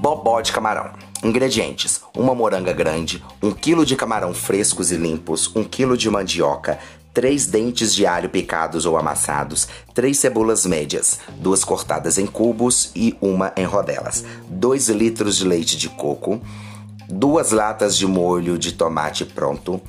Bobó de camarão. Ingredientes: uma moranga grande, um quilo de camarão frescos e limpos, um quilo de mandioca, três dentes de alho picados ou amassados, três cebolas médias, duas cortadas em cubos e uma em rodelas, dois litros de leite de coco, duas latas de molho de tomate pronto,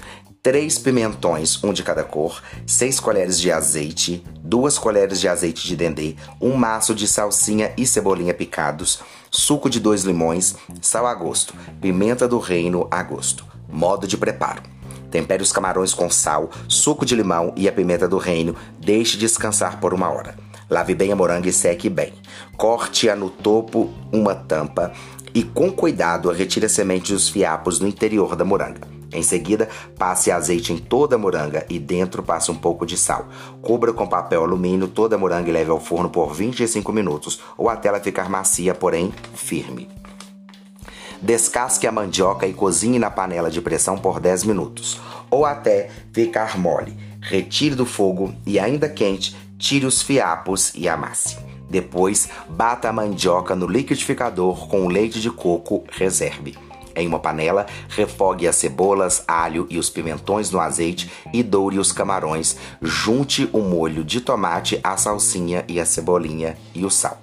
três pimentões, um de cada cor, seis colheres de azeite, duas colheres de azeite de dendê, um maço de salsinha e cebolinha picados, suco de dois limões, sal a gosto, pimenta do reino a gosto. Modo de preparo. Tempere os camarões com sal, suco de limão e a pimenta do reino. Deixe descansar por uma hora. Lave bem a moranga e seque bem. Corte-a no topo uma tampa e com cuidado retire a semente e os fiapos no interior da moranga. Em seguida, passe azeite em toda a moranga e dentro passe um pouco de sal. Cubra com papel alumínio toda a moranga e leve ao forno por 25 minutos ou até ela ficar macia, porém firme. Descasque a mandioca e cozinhe na panela de pressão por 10 minutos, ou até ficar mole. Retire do fogo e, ainda quente, tire os fiapos e amasse. Depois, bata a mandioca no liquidificador com leite de coco, reserve. Em uma panela, refogue as cebolas, alho e os pimentões no azeite e doure os camarões. Junte o molho de tomate, a salsinha e a cebolinha e o sal.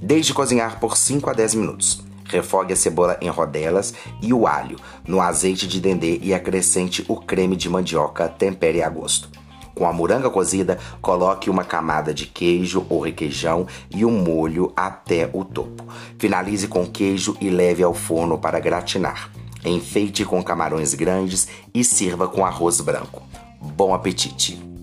Deixe cozinhar por 5 a 10 minutos. Refogue a cebola em rodelas e o alho no azeite de dendê e acrescente o creme de mandioca, tempere a gosto. Com a moranga cozida, coloque uma camada de queijo ou requeijão e um molho até o topo. Finalize com queijo e leve ao forno para gratinar. Enfeite com camarões grandes e sirva com arroz branco. Bom apetite!